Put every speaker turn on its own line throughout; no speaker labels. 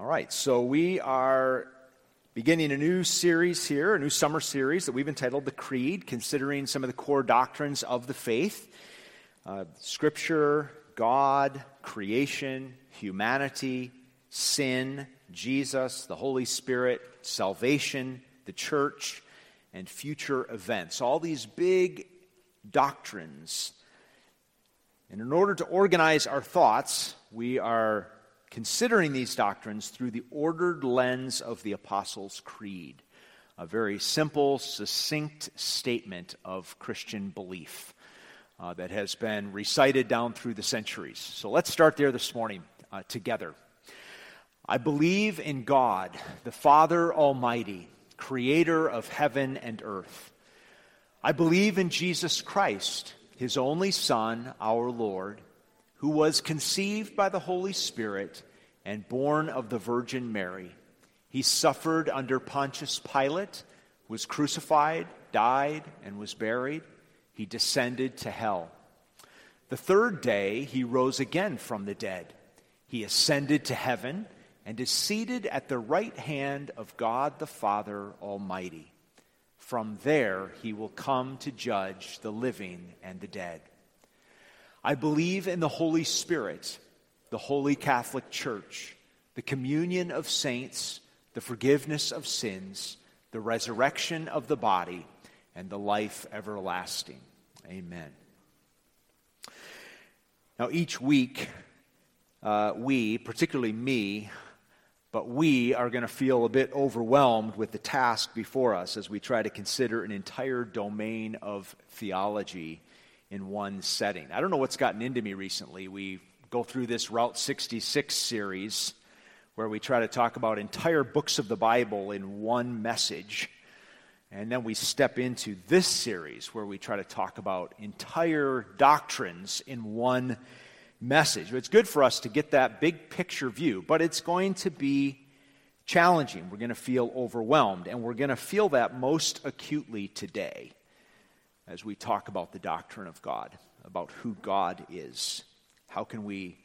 All right, so we are beginning a new series here, a new summer series that we've entitled The Creed, considering some of the core doctrines of the faith uh, Scripture, God, creation, humanity, sin, Jesus, the Holy Spirit, salvation, the church, and future events. All these big doctrines. And in order to organize our thoughts, we are considering these doctrines through the ordered lens of the Apostles' Creed, a very simple, succinct statement of Christian belief uh, that has been recited down through the centuries. So let's start there this morning uh, together. I believe in God, the Father Almighty, creator of heaven and earth. I believe in Jesus Christ, his only Son, our Lord who was conceived by the Holy Spirit and born of the Virgin Mary. He suffered under Pontius Pilate, was crucified, died, and was buried. He descended to hell. The third day, he rose again from the dead. He ascended to heaven and is seated at the right hand of God the Father Almighty. From there, he will come to judge the living and the dead. I believe in the Holy Spirit, the Holy Catholic Church, the communion of saints, the forgiveness of sins, the resurrection of the body, and the life everlasting. Amen. Now, each week, uh, we, particularly me, but we are going to feel a bit overwhelmed with the task before us as we try to consider an entire domain of theology in one setting. I don't know what's gotten into me recently. We go through this Route 66 series where we try to talk about entire books of the Bible in one message. And then we step into this series where we try to talk about entire doctrines in one message. It's good for us to get that big picture view, but it's going to be challenging. We're going to feel overwhelmed, and we're going to feel that most acutely today as we talk about the doctrine of God, about who God is. How can we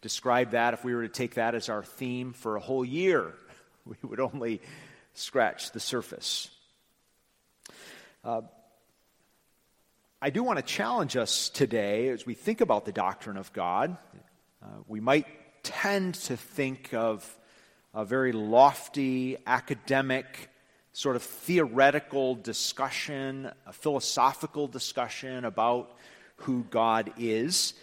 describe that if we were to take that as our theme for a whole year? We would only scratch the surface. Uh, I do want to challenge us today as we think about the doctrine of God. Uh, we might tend to think of a very lofty, academic, sort of theoretical discussion, a philosophical discussion about who God is.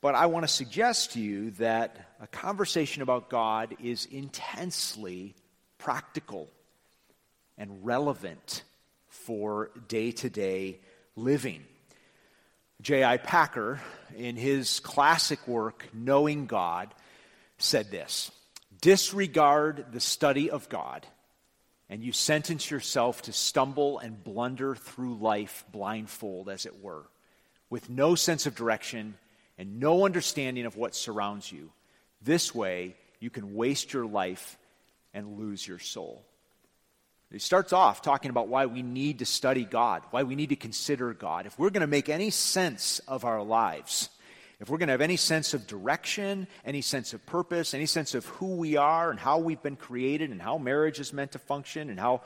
But I want to suggest to you that a conversation about God is intensely practical and relevant for day to day living. J.I. Packer, in his classic work, Knowing God, said this Disregard the study of God and you sentence yourself to stumble and blunder through life blindfold, as it were, with no sense of direction and no understanding of what surrounds you. This way, you can waste your life and lose your soul. He starts off talking about why we need to study God, why we need to consider God. If we're going to make any sense of our lives, if we're going to have any sense of direction, any sense of purpose, any sense of who we are and how we've been created and how marriage is meant to function and how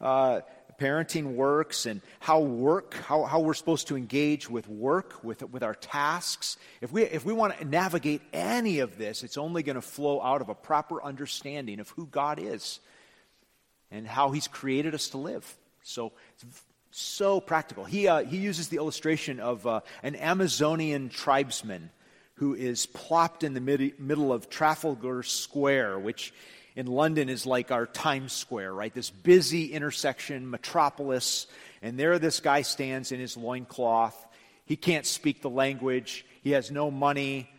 uh, parenting works and how work, how, how we're supposed to engage with work, with, with our tasks, if we, if we want to navigate any of this, it's only going to flow out of a proper understanding of who God is and how He's created us to live. So so practical. He, uh, he uses the illustration of uh, an Amazonian tribesman who is plopped in the mid- middle of Trafalgar Square, which in London is like our Times Square, right? This busy intersection, metropolis. And there this guy stands in his loincloth. He can't speak the language, he has no money,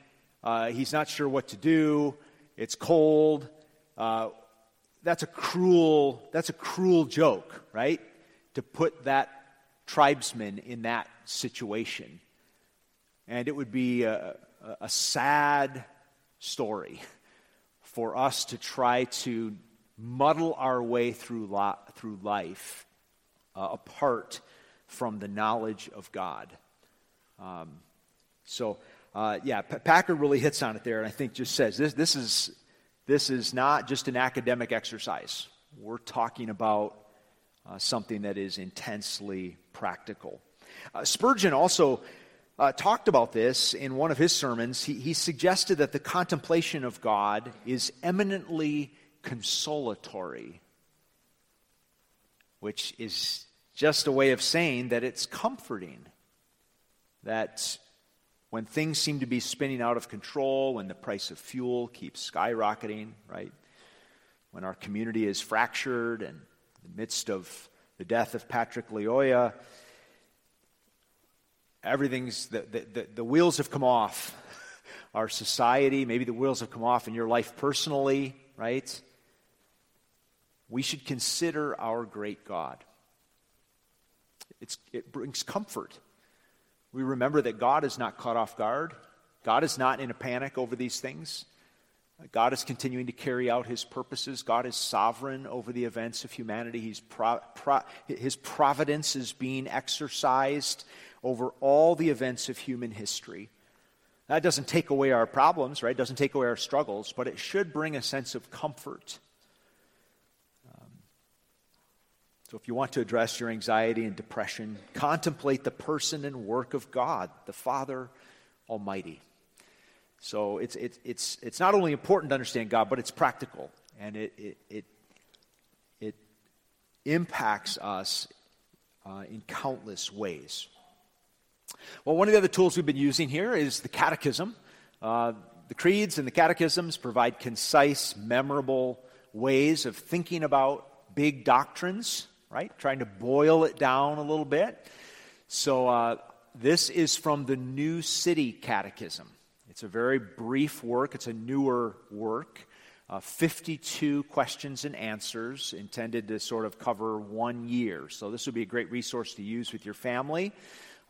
uh, he's not sure what to do, it's cold. Uh, that's a cruel that's a cruel joke right to put that tribesman in that situation. And it would be a, a sad story for us to try to muddle our way through, lo- through life uh, apart from the knowledge of God. Um, so, uh, yeah, P- Packer really hits on it there, and I think just says this, this is this is not just an academic exercise. We're talking about uh, something that is intensely practical. Uh, Spurgeon also uh, talked about this in one of his sermons. He, he suggested that the contemplation of God is eminently consolatory, which is just a way of saying that it's comforting. That when things seem to be spinning out of control, when the price of fuel keeps skyrocketing, right? When our community is fractured and the midst of the death of Patrick Lyoya, everything's, the, the, the, the wheels have come off. Our society, maybe the wheels have come off in your life personally, right? We should consider our great God. It's, it brings comfort. We remember that God is not caught off guard. God is not in a panic over these things. God is continuing to carry out his purposes. God is sovereign over the events of humanity. Pro, pro, his providence is being exercised over all the events of human history. That doesn't take away our problems, right? It doesn't take away our struggles, but it should bring a sense of comfort. Um, so, if you want to address your anxiety and depression, contemplate the person and work of God, the Father Almighty. So, it's, it's, it's, it's not only important to understand God, but it's practical, and it, it, it, it impacts us uh, in countless ways. Well, one of the other tools we've been using here is the catechism. Uh, the creeds and the catechisms provide concise, memorable ways of thinking about big doctrines, right? Trying to boil it down a little bit. So, uh, this is from the New City Catechism. It's a very brief work, it's a newer work. Uh, 52 questions and answers intended to sort of cover one year. So, this would be a great resource to use with your family.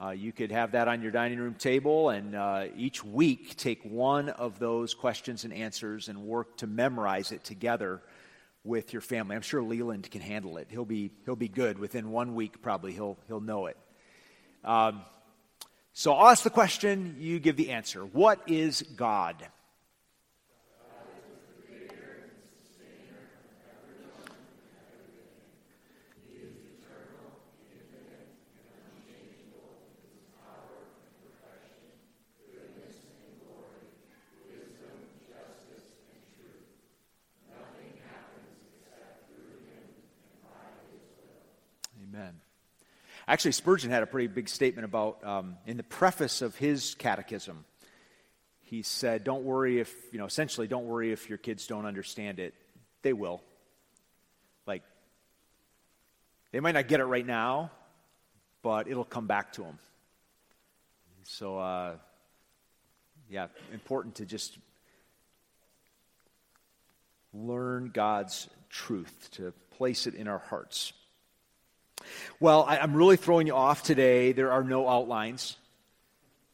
Uh, you could have that on your dining room table and uh, each week take one of those questions and answers and work to memorize it together with your family. I'm sure Leland can handle it. He'll be, he'll be good. Within one week, probably, he'll, he'll know it. Um, so I'll ask the question, you give the answer. What is God? Actually, Spurgeon had a pretty big statement about, um, in the preface of his catechism, he said, Don't worry if, you know, essentially, don't worry if your kids don't understand it. They will. Like, they might not get it right now, but it'll come back to them. So, uh, yeah, important to just learn God's truth, to place it in our hearts. Well, I, am really throwing you off today. There are no outlines.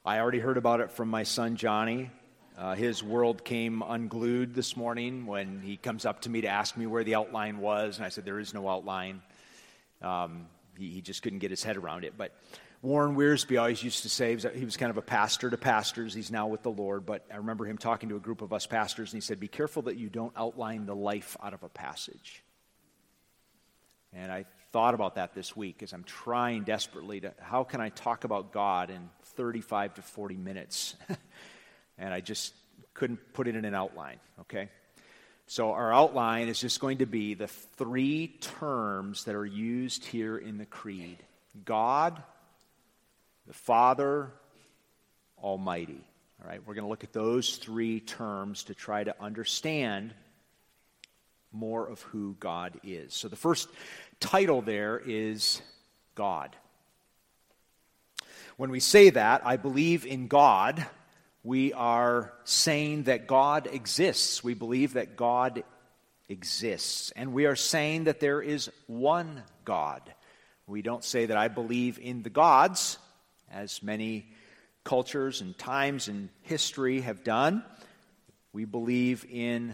I already heard about it from my son Johnny. Uh, his world came unglued this morning when he comes up to me to ask me where the outline was, and I said, There is no outline. Um, he, he, just couldn't get his head around it. But Warren Wiersbe always used to say, he was, he was kind of a pastor to pastors. He's now with the Lord, but I remember him talking to a group of us pastors, and he said, Be careful that you don't outline the life out of a passage. And I thought about that this week as I'm trying desperately to how can I talk about God in 35 to 40 minutes? and I just couldn't put it in an outline, okay? So our outline is just going to be the three terms that are used here in the creed God, the Father, Almighty. All right, we're going to look at those three terms to try to understand more of who God is. So the first title there is God. When we say that, I believe in God, we are saying that God exists. We believe that God exists. And we are saying that there is one God. We don't say that I believe in the gods, as many cultures and times in history have done. We believe in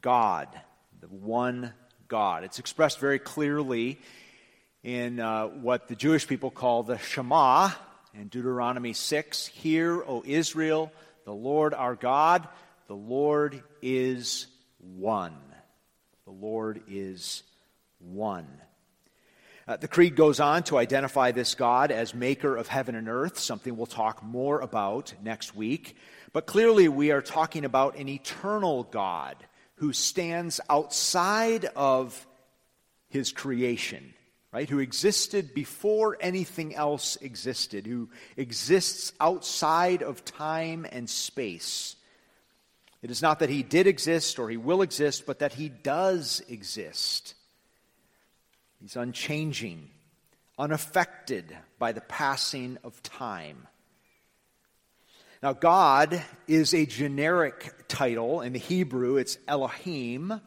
God, the one God. It's expressed very clearly in uh, what the Jewish people call the Shema in Deuteronomy 6. Hear, O Israel, the Lord our God, the Lord is one. The Lord is one. Uh, the Creed goes on to identify this God as maker of heaven and earth, something we'll talk more about next week. But clearly, we are talking about an eternal God who stands outside of his creation, right? Who existed before anything else existed, who exists outside of time and space. It is not that he did exist or he will exist, but that he does exist. He's unchanging, unaffected by the passing of time. Now, God is a generic title. In the Hebrew, it's Elohim.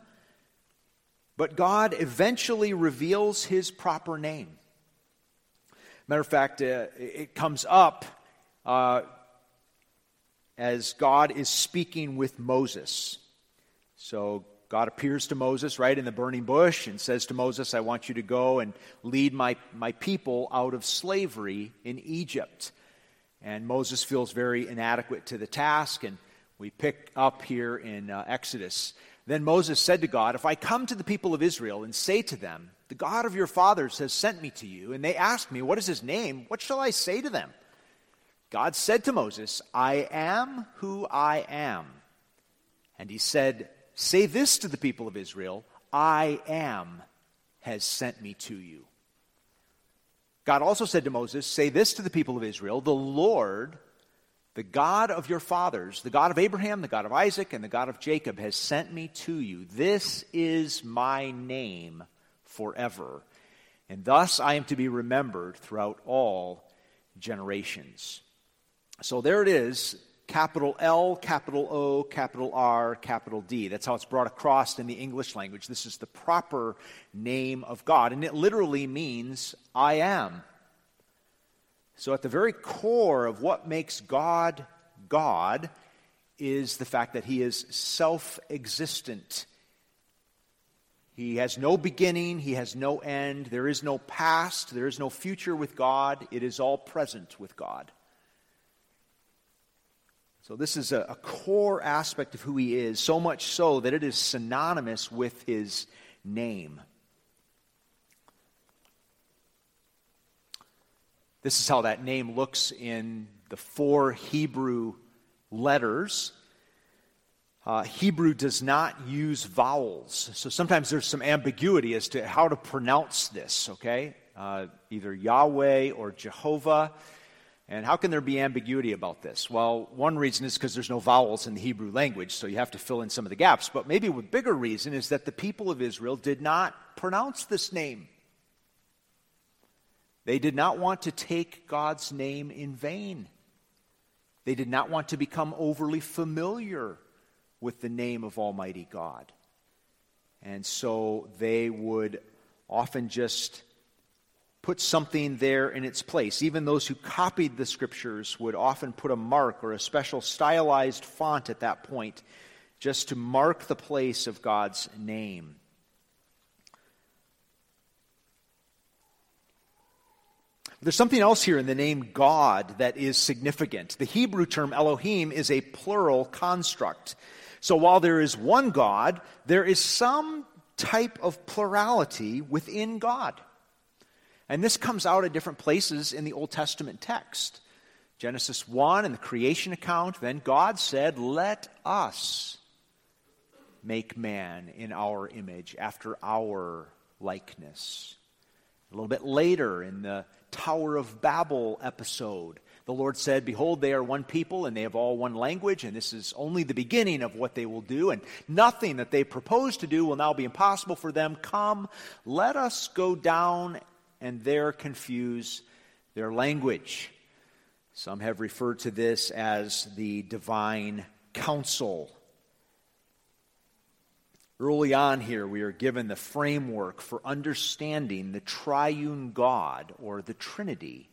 But God eventually reveals his proper name. Matter of fact, uh, it comes up uh, as God is speaking with Moses. So God appears to Moses right in the burning bush and says to Moses, I want you to go and lead my, my people out of slavery in Egypt. And Moses feels very inadequate to the task, and we pick up here in uh, Exodus. Then Moses said to God, If I come to the people of Israel and say to them, The God of your fathers has sent me to you, and they ask me, What is his name? What shall I say to them? God said to Moses, I am who I am. And he said, Say this to the people of Israel I am has sent me to you. God also said to Moses, Say this to the people of Israel The Lord, the God of your fathers, the God of Abraham, the God of Isaac, and the God of Jacob, has sent me to you. This is my name forever. And thus I am to be remembered throughout all generations. So there it is capital L, capital O, capital R, capital D. That's how it's brought across in the English language. This is the proper name of God, and it literally means I am. So, at the very core of what makes God God is the fact that He is self existent. He has no beginning, He has no end, there is no past, there is no future with God, it is all present with God. So, this is a, a, core aspect of who he is, so much so that it is synonymous with his name. This is how that name looks in the four Hebrew letters. Uh, Hebrew does not use vowels, so sometimes there's some ambiguity as to how to pronounce this, okay? Uh, either Yahweh or Jehovah. And how can there be ambiguity about this? Well, one reason is because there's no vowels in the Hebrew language, so you have to fill in some of the gaps. But maybe a bigger reason is that the people of Israel did not pronounce this name. They did not want to take God's name in vain. They did not want to become overly familiar with the name of Almighty God. And so they would often just put something there in its place. Even those who copied the scriptures would often put a mark or a special stylized font at that point just to mark the place of God's name. There's something else here in the name God that is significant. The Hebrew term Elohim is a plural construct. So while there is one God, there is some type of plurality within God. And this comes out at different places in the Old Testament text. Genesis 1 in the creation account, then God said, Let us make man in our image, after our likeness. A little bit later in the Tower of Babel episode, the Lord said, Behold, they are one people, and they have all one language, and this is only the beginning of what they will do, and nothing that they propose to do will now be impossible for them. Come, let us go down and there confuse their language. Some have referred to this as the divine council. Early on here, we are given the framework for understanding the triune God or the Trinity.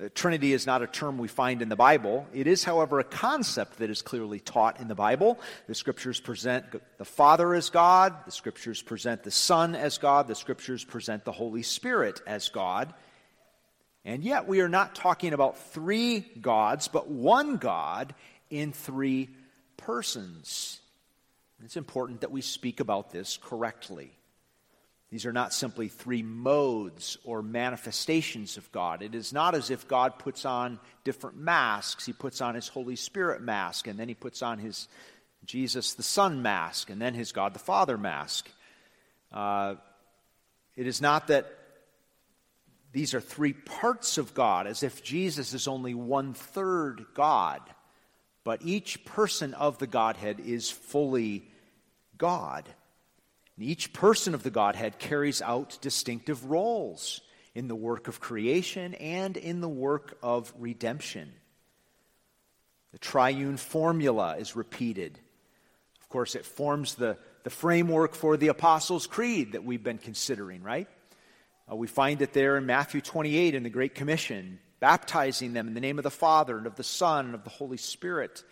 The Trinity is not a term we find in the Bible. It is, however, a concept that is clearly taught in the Bible. The Scriptures present the Father as God, the Scriptures present the Son as God, the Scriptures present the Holy Spirit as God. And yet, we are not talking about three gods, but one God in three persons. It's important that we speak about this correctly. These are not simply three modes or manifestations of God. It is not as if God puts on different masks. He puts on his Holy Spirit mask, and then he puts on his Jesus the Son mask, and then his God the Father mask. Uh, it is not that these are three parts of God, as if Jesus is only one third God, but each person of the Godhead is fully God. Each person of the Godhead carries out distinctive roles in the work of creation and in the work of redemption. The triune formula is repeated. Of course, it forms the, the framework for the Apostles' Creed that we've been considering, right? Uh, we find it there in Matthew 28 in the Great Commission, baptizing them in the name of the Father and of the Son and of the Holy Spirit.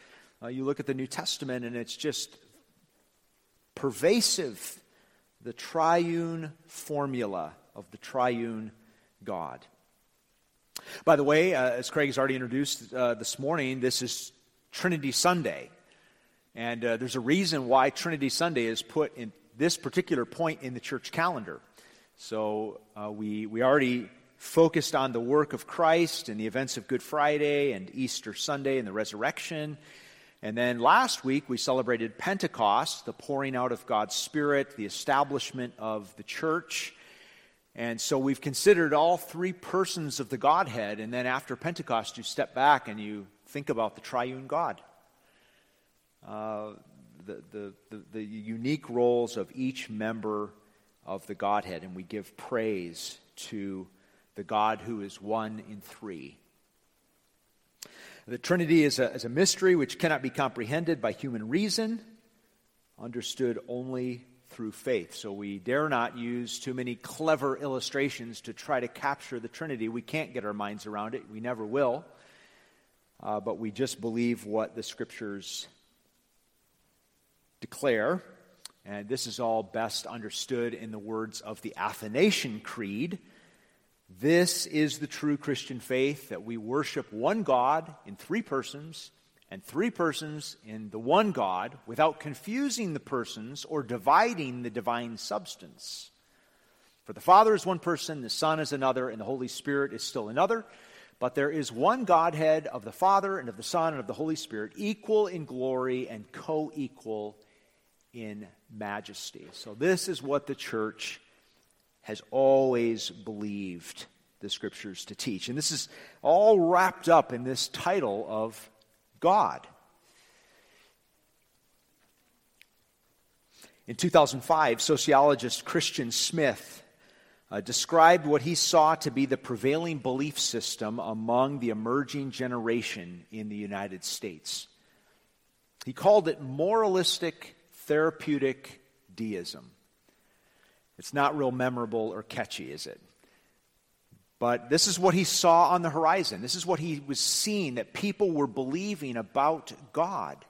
Uh, you look at the New Testament, and it's just pervasive the triune formula of the triune God. By the way, uh, as Craig has already introduced uh, this morning, this is Trinity Sunday. And uh, there's a reason why Trinity Sunday is put in this particular point in the church calendar. So uh, we, we already focused on the work of Christ and the events of Good Friday and Easter Sunday and the resurrection. And then last week we celebrated Pentecost, the pouring out of God's Spirit, the establishment of the church. And so we've considered all three persons of the Godhead. And then after Pentecost, you step back and you think about the triune God. Uh, the, the, the, the unique roles of each member of the Godhead. And we give praise to the God who is one in three. The Trinity is a, is a mystery which cannot be comprehended by human reason, understood only through faith. So we dare not use too many clever illustrations to try to capture the Trinity. We can't get our minds around it, we never will. Uh, but we just believe what the scriptures declare. And this is all best understood in the words of the Athanasian Creed this is the true Christian faith that we worship one God in three persons and three persons in the one God without confusing the persons or dividing the divine substance. For the Father is one person, the Son is another, and the Holy Spirit is still another. But there is one Godhead of the Father and of the Son and of the Holy Spirit, equal in glory and co equal in majesty. So, this is what the church has always believed the scriptures to teach. And this is all wrapped up in this title of God. In 2005, sociologist Christian Smith uh, described what he saw to be the prevailing belief system among the emerging generation in the United States. He called it moralistic therapeutic deism. It's not real memorable or catchy, is it? But this is what he saw on the horizon. This is what he was seeing that people were believing about God.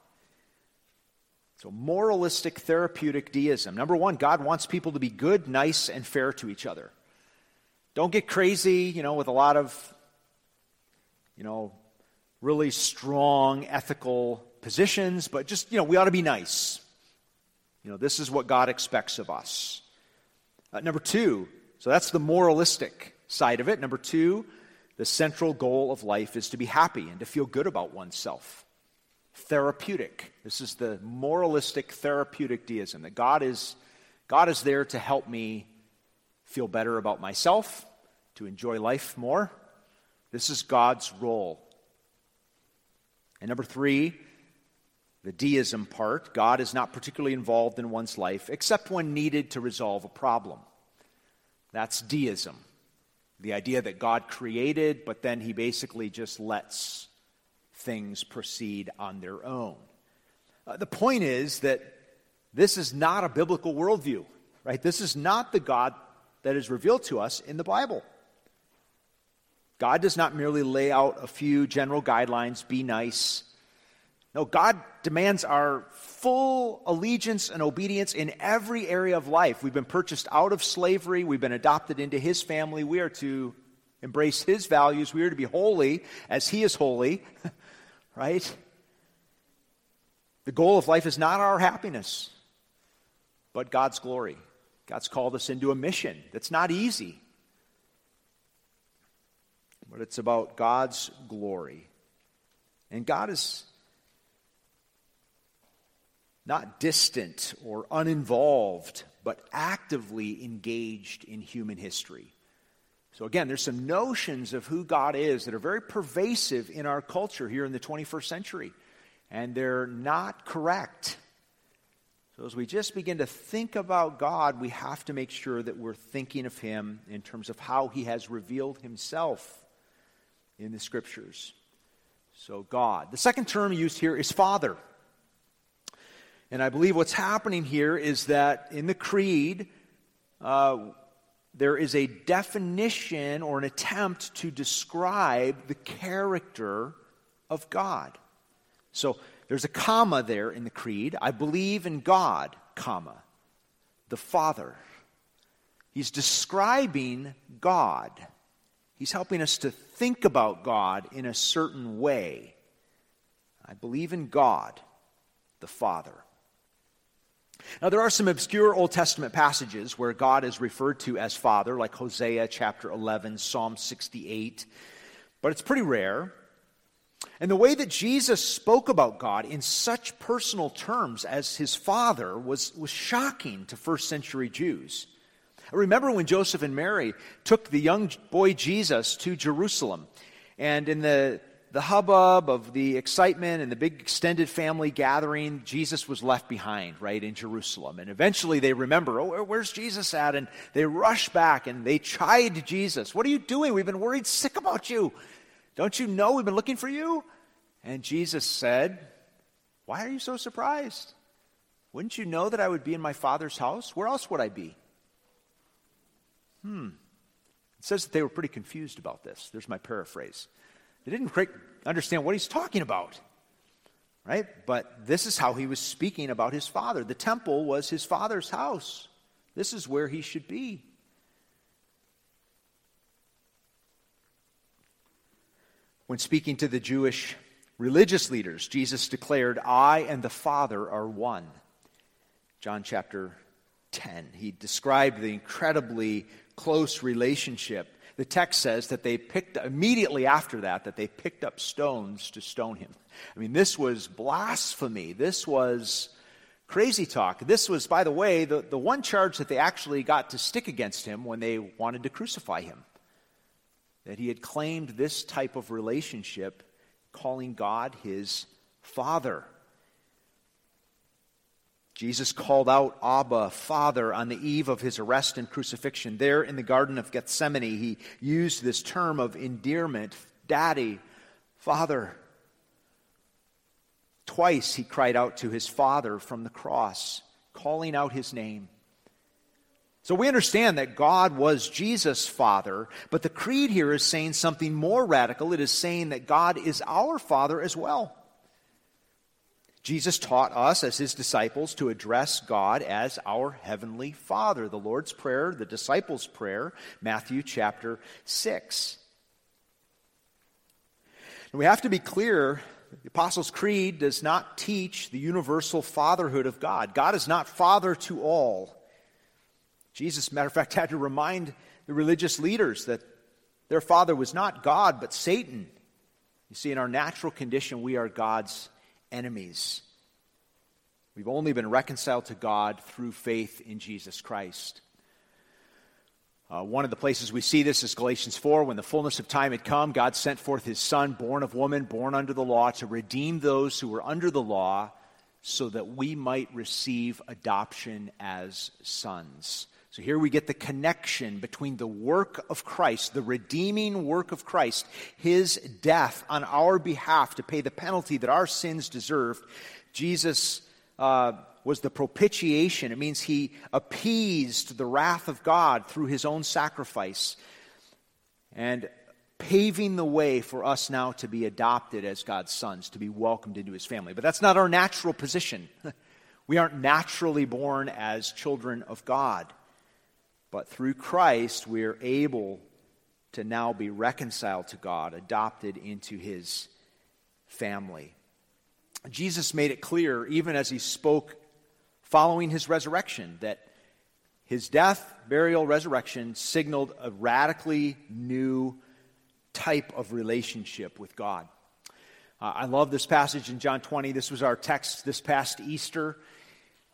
So, moralistic therapeutic deism. Number one, God wants people to be good, nice, and fair to each other. Don't get crazy, you know, with a lot of, you know, really strong ethical positions, but just, you know, we ought to be nice. You know, this is what God expects of us. Uh, number two, so that's the moralistic side of it. Number two, the central goal of life is to be happy and to feel good about oneself. Therapeutic. This is the moralistic therapeutic deism that God is, God is there to help me feel better about myself, to enjoy life more. This is God's role. And number three, the deism part, God is not particularly involved in one's life except when needed to resolve a problem. That's deism. The idea that God created, but then he basically just lets things proceed on their own. Uh, the point is that this is not a biblical worldview, right? This is not the God that is revealed to us in the Bible. God does not merely lay out a few general guidelines, be nice, no, God demands our full allegiance and obedience in every area of life. We've been purchased out of slavery, we've been adopted into His family. We are to embrace His values, we are to be holy as He is holy, right? The goal of life is not our happiness, but God's glory. God's called us into a mission that's not easy, but it's about God's glory. And God is not distant or uninvolved, but actively engaged in human history. So, again, there's some notions of who God is that are very pervasive in our culture here in the 21st century, and they're not correct. So, as we just begin to think about God, we have to make sure that we're thinking of Him in terms of how He has revealed Himself in the Scriptures. So, God. The second term used here is Father. And I believe what's happening here is that in the Creed, uh, there is a definition or an attempt to describe the character of God. So there's a comma there in the Creed. I believe in God, comma, the Father. He's describing God. He's helping us to think about God in a certain way. I believe in God, the Father. Now, there are some obscure Old Testament passages where God is referred to as Father, like Hosea chapter 11, Psalm 68, but it's pretty rare. And the way that Jesus spoke about God in such personal terms as his Father was, was shocking to first century Jews. I remember when Joseph and Mary took the young boy Jesus to Jerusalem. And in the the hubbub of the excitement and the big extended family gathering, Jesus was left behind, right, in Jerusalem. And eventually they remember, oh, where's Jesus at? And they rush back and they chide Jesus. What are you doing? We've been worried sick about you. Don't you know we've been looking for you? And Jesus said, Why are you so surprised? Wouldn't you know that I would be in my Father's house? Where else would I be? Hmm. It says that they were pretty confused about this. There's my paraphrase. They didn't quite understand what he's talking about. Right? But this is how he was speaking about his father. The temple was his father's house. This is where he should be. When speaking to the Jewish religious leaders, Jesus declared, I and the Father are one. John chapter 10. He described the incredibly close relationship the text says that they picked immediately after that that they picked up stones to stone him. I mean, this was blasphemy. This was crazy talk. This was, by the way, the, the one charge that they actually got to stick against him when they wanted to crucify him. That he had claimed this type of relationship, calling God his father. Jesus called out Abba, Father, on the eve of his arrest and crucifixion. There in the Garden of Gethsemane, he used this term of endearment Daddy, Father. Twice he cried out to his Father from the cross, calling out his name. So we understand that God was Jesus' Father, but the creed here is saying something more radical. It is saying that God is our Father as well. Jesus taught us as his disciples to address God as our heavenly Father. The Lord's Prayer, the disciples' prayer, Matthew chapter 6. And we have to be clear the Apostles' Creed does not teach the universal fatherhood of God. God is not father to all. Jesus, matter of fact, had to remind the religious leaders that their father was not God, but Satan. You see, in our natural condition, we are God's enemies. We've only been reconciled to God through faith in Jesus Christ. Uh, one of the places we see this is Galatians 4. When the fullness of time had come, God sent forth his Son, born of woman, born under the law, to redeem those who were under the law, so that we might receive adoption as sons. So here we get the connection between the work of Christ, the redeeming work of Christ, his death on our behalf to pay the penalty that our sins deserved. Jesus uh, was the propitiation. It means he appeased the wrath of God through his own sacrifice and paving the way for us now to be adopted as God's sons, to be welcomed into his family. But that's not our natural position. we aren't naturally born as children of God. But through Christ, we are able to now be reconciled to God, adopted into his family. Jesus made it clear, even as he spoke following his resurrection, that his death, burial, resurrection signaled a radically new type of relationship with God. Uh, I love this passage in John 20. This was our text this past Easter.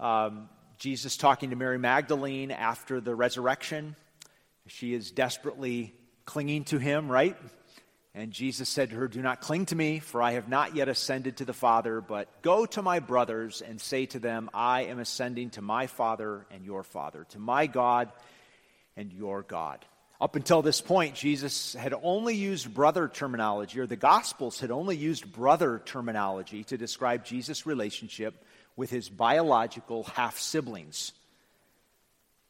Um, Jesus talking to Mary Magdalene after the resurrection. She is desperately clinging to him, right? And Jesus said to her, Do not cling to me, for I have not yet ascended to the Father, but go to my brothers and say to them, I am ascending to my Father and your Father, to my God and your God. Up until this point, Jesus had only used brother terminology, or the Gospels had only used brother terminology to describe Jesus' relationship with his biological half siblings.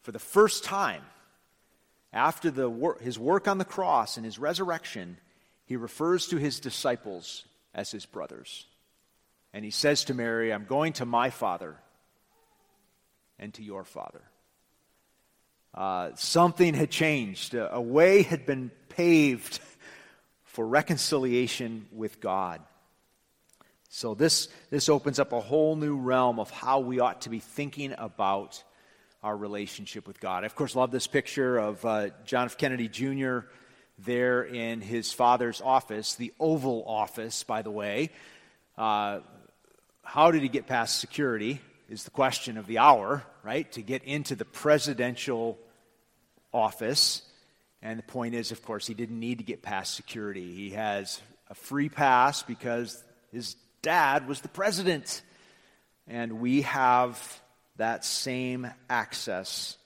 For the first time, after the wor- his work on the cross and his resurrection, he refers to his disciples as his brothers. And he says to Mary, I'm going to my Father and to your Father. Uh, something had changed. A, way had been paved for reconciliation with God. So, this, this opens up a whole new realm of how we ought to be thinking about our relationship with God. I, of course, love this picture of uh, John F. Kennedy Jr. there in his father's office, the Oval Office, by the way. Uh, how did he get past security? Is the question of the hour, right? To get into the presidential office. And the point is, of course, he didn't need to get past security. He has a free pass because his dad was the president. And we have that same access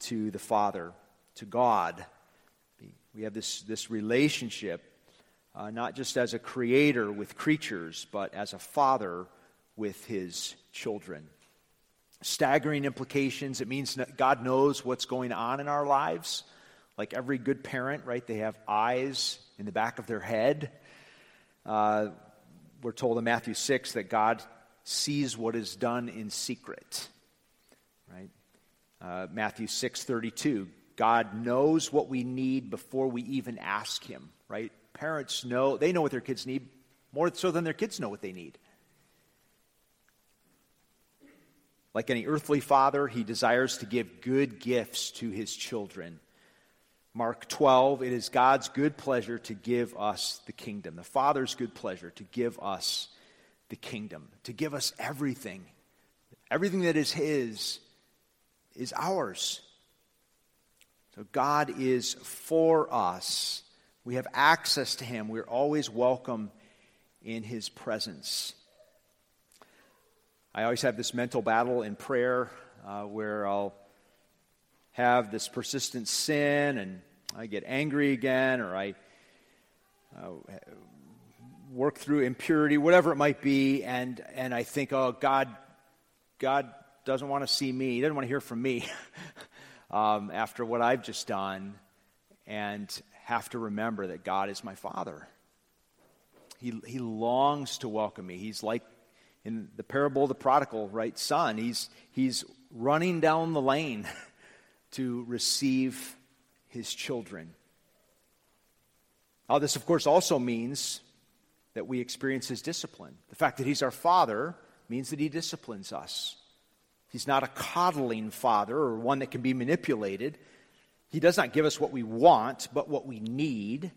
to the Father, to God. We have this, this relationship, uh, not just as a creator with creatures, but as a father with his children staggering implications. It means God knows what's going on in our lives. Like every good parent, right? They have eyes in the back of their head. Uh, we're told in Matthew 6 that God sees what is done in secret. Right? Uh, Matthew 6:32, God knows what we need before we even ask him, right? Parents know, they know what their kids need more so than their kids know what they need. Like any earthly father, he desires to give good gifts to his children. Mark 12, it is God's good pleasure to give us the kingdom. The Father's good pleasure to give us the kingdom, to give us everything. Everything that is His is ours. So God is for us. We have access to Him. We're always welcome in His presence. I always have this mental battle in prayer uh, where I'll have this persistent sin and I get angry again or I uh, work through impurity, whatever it might be, and, and I think, oh, God, God doesn't want to see me. He doesn't want to hear from me um, after what I've just done, and have to remember that God is my Father. He, he longs to welcome me. He's like in the parable of the prodigal, right, son, he's, he's running down the lane to receive his children. Now, this, of course, also means that we experience his discipline. The fact that he's our father means that he disciplines us. He's not a coddling father or one that can be manipulated. He does not give us what we want, but what we need.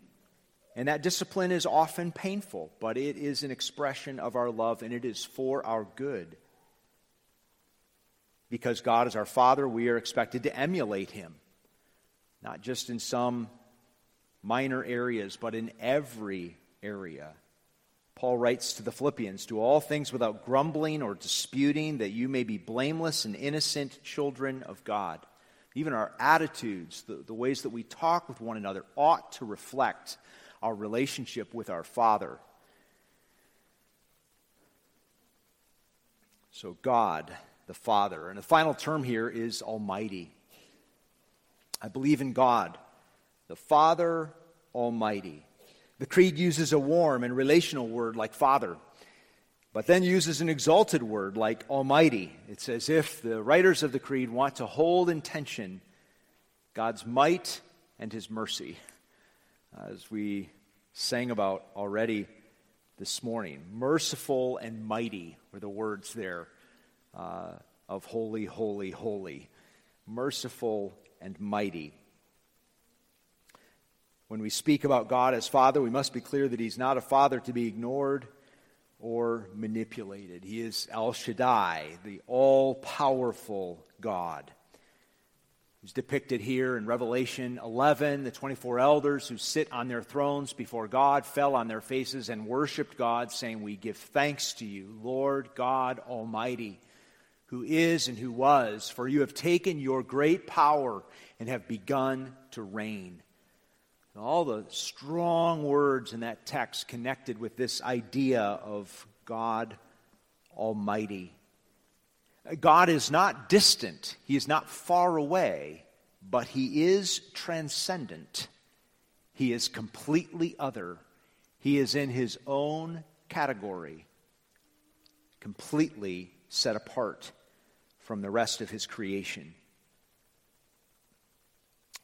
And that discipline is often painful, but it is an expression of our love and it is for our good. Because God is our Father, we are expected to emulate Him, not just in some minor areas, but in every area. Paul writes to the Philippians Do all things without grumbling or disputing, that you may be blameless and innocent children of God. Even our attitudes, the, the ways that we talk with one another, ought to reflect our relationship with our Father. So, God, the Father. And the final term here is Almighty. I believe in God, the Father Almighty. The Creed uses a warm and relational word like Father, but then uses an exalted word like Almighty. It's as if the writers of the Creed want to hold in tension God's might and His mercy as we sang about already this morning. Merciful and mighty were the words there. Uh, of holy, holy, holy, merciful and mighty. When we speak about God as Father, we must be clear that He's not a Father to be ignored or manipulated. He is El Shaddai, the all powerful God. Who's depicted here in Revelation 11. The 24 elders who sit on their thrones before God fell on their faces and worshiped God, saying, We give thanks to you, Lord God Almighty, who is and who was, for you have taken your great power and have begun to reign. all the strong words in that text connected with this idea of God Almighty. God is not distant, He is not far away, but He is transcendent. He is completely other. He is in His own category, completely set apart from the rest of His creation.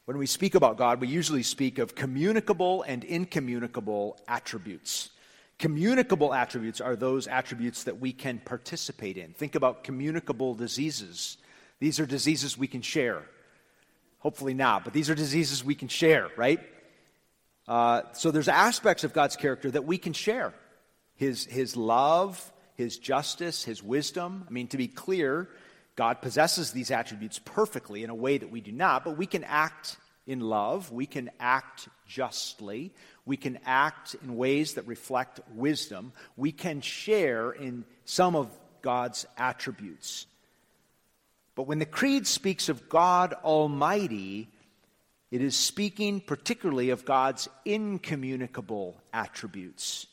When we speak about God, we usually speak of communicable and incommunicable attributes. Communicable attributes are those attributes that we can participate in. Think about communicable diseases. These are diseases we can share. Hopefully not, but these are diseases we can share, right? Uh, so there's aspects of God's character that we can share. His, his love, his justice, his wisdom. I mean, to be clear, God possesses these attributes perfectly in a way that we do not, but we can act in love, we can act justly, we can act in ways that reflect wisdom. We can share in some of God's attributes. But when the Creed speaks of God Almighty, it is speaking particularly of God's incommunicable attributes,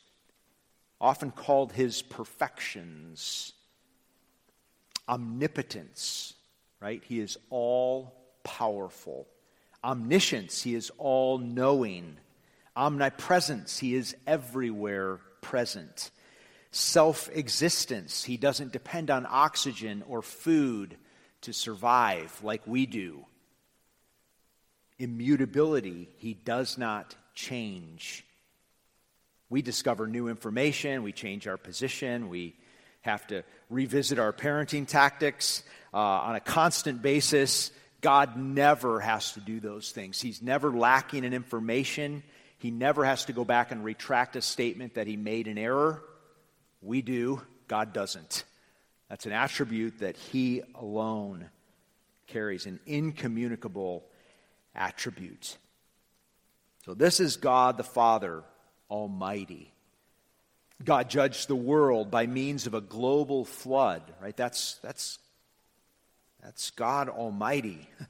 often called his perfections. Omnipotence, right? He is all powerful. Omniscience, he is all knowing. Omnipresence, he is everywhere present. Self existence, he doesn't depend on oxygen or food to survive like we do. Immutability, he does not change. We discover new information, we change our position, we have to revisit our parenting tactics uh, on a constant basis. God never has to do those things. He's never lacking in information. He never has to go back and retract a statement that he made in error. We do, God doesn't. That's an attribute that he alone carries, an incommunicable attribute. So, this is God the Father Almighty. God judged the world by means of a global flood, right? That's, that's, that's God Almighty.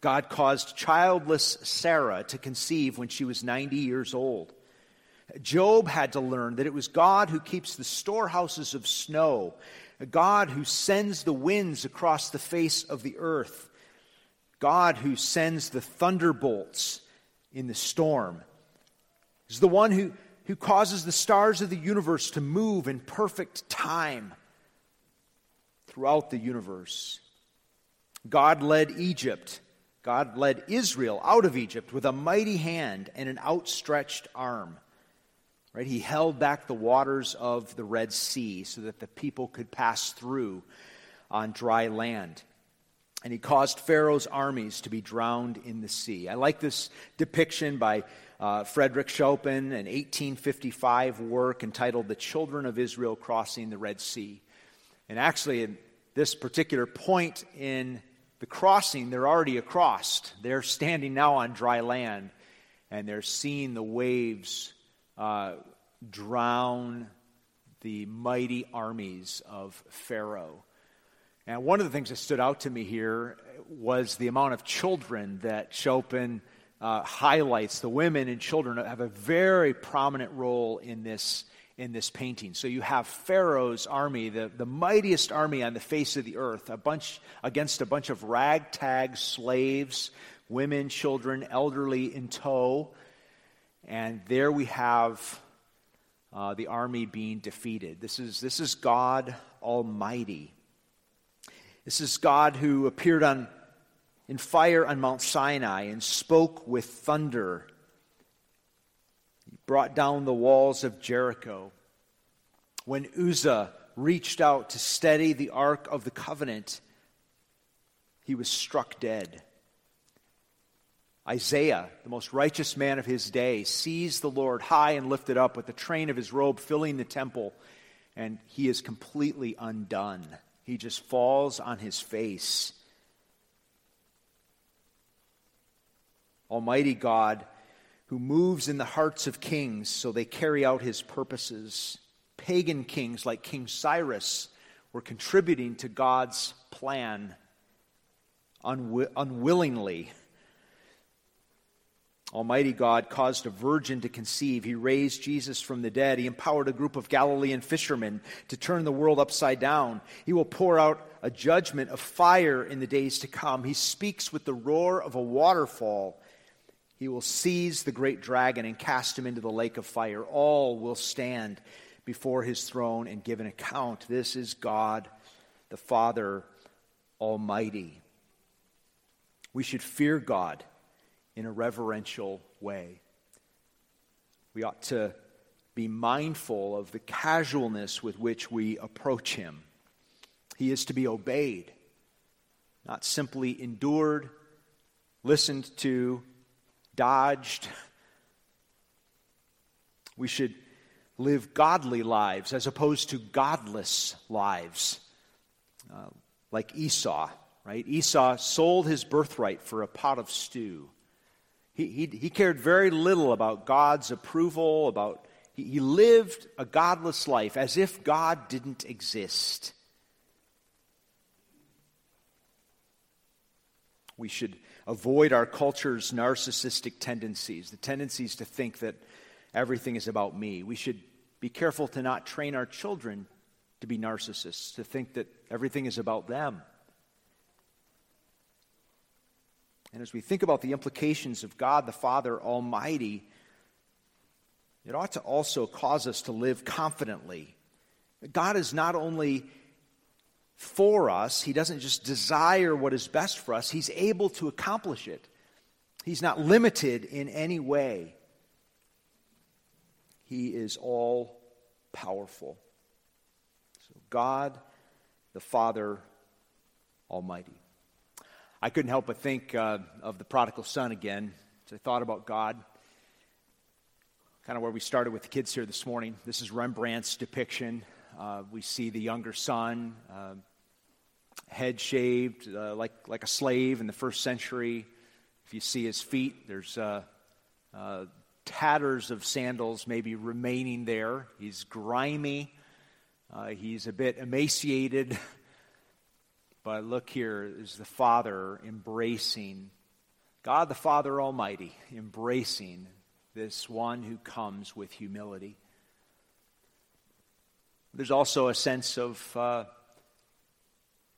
God caused childless Sarah to conceive when she was 90 years old. Job had to learn that it was God who keeps the storehouses of snow, God who sends the winds across the face of the earth, God who sends the thunderbolts in the storm. Is the one who, who causes the stars of the universe to move in perfect time throughout the universe. God led Egypt God led Israel out of Egypt with a mighty hand and an outstretched arm. Right? He held back the waters of the Red Sea so that the people could pass through on dry land. And he caused Pharaoh's armies to be drowned in the sea. I like this depiction by uh, Frederick Schopin, an 1855 work entitled The Children of Israel Crossing the Red Sea. And actually, in this particular point in the crossing, they're already across. They're standing now on dry land, and they're seeing the waves uh, drown the mighty armies of Pharaoh. And one of the things that stood out to me here was the amount of children that Schopin uh, highlights. The women and children have a very prominent role in this in this painting. So you have Pharaoh's army, the, the mightiest army on the face of the earth, a bunch against a bunch of ragtag slaves, women, children, elderly in tow. And there we have uh, the army being defeated. This is, this is God Almighty. This is God who appeared on, in fire on Mount Sinai and spoke with thunder brought down the walls of Jericho. When Uzzah reached out to steady the Ark of the Covenant he was struck dead. Isaiah, the most righteous man of his day, sees the Lord high and lifted up with the train of his robe filling the temple, and he is completely undone. He just falls on his face. Almighty God, who moves in the hearts of kings so they carry out his purposes. Pagan kings like King Cyrus were contributing to God's plan unwi- unwillingly. Almighty God caused a virgin to conceive. He raised Jesus from the dead. He empowered a group of Galilean fishermen to turn the world upside down. He will pour out a judgment of fire in the days to come. He speaks with the roar of a waterfall. He will seize the great dragon and cast him into the lake of fire. All will stand before his throne and give an account. This is God, the Father Almighty. We should fear God in a reverential way. We ought to be mindful of the casualness with which we approach him. He is to be obeyed, not simply endured, listened to, dodged. We should live godly lives as opposed to godless lives, uh, like Esau, right? Esau sold his birthright for a pot of stew. He, he, he cared very little about God's approval, about he, he lived a godless life as if God didn't exist. We should avoid our culture's narcissistic tendencies, the tendencies to think that everything is about me. We should be careful to not train our children to be narcissists, to think that everything is about them. And as we think about the implications of God the Father Almighty, it ought to also cause us to live confidently. God is not only for us, He doesn't just desire what is best for us, He's able to accomplish it. He's not limited in any way. He is all powerful. So, God the Father Almighty. I couldn't help but think uh, of the prodigal son again as I thought about God. Kind of where we started with the kids here this morning. This is Rembrandt's depiction. Uh, we see the younger son, uh, head shaved uh, like, like a slave in the first century. If you see his feet, there's uh, uh, tatters of sandals maybe remaining there. He's grimy. he's a bit emaciated. But look here is the Father embracing, God the Father Almighty, embracing this one who comes with humility. There's also a sense of uh,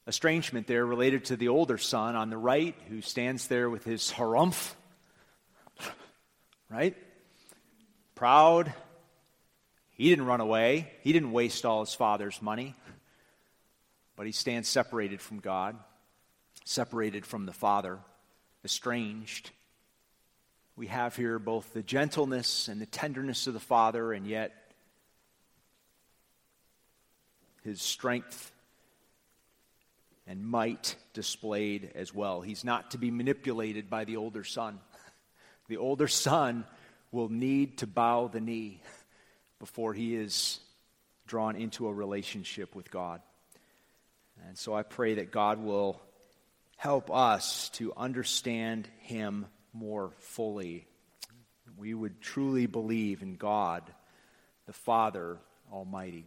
estrangement there related to the older son on the right, who stands there with his harumph, right? Proud. He didn't run away, he didn't waste all his father's money but he stands separated from God, separated from the Father, estranged. We have here both the gentleness and the tenderness of the Father, and yet his strength and might displayed as well. He's not to be manipulated by the older son. The older son will need to bow the knee before he is drawn into a relationship with God. And so I pray that God will help us to understand Him more fully. We would truly believe in God, the Father Almighty.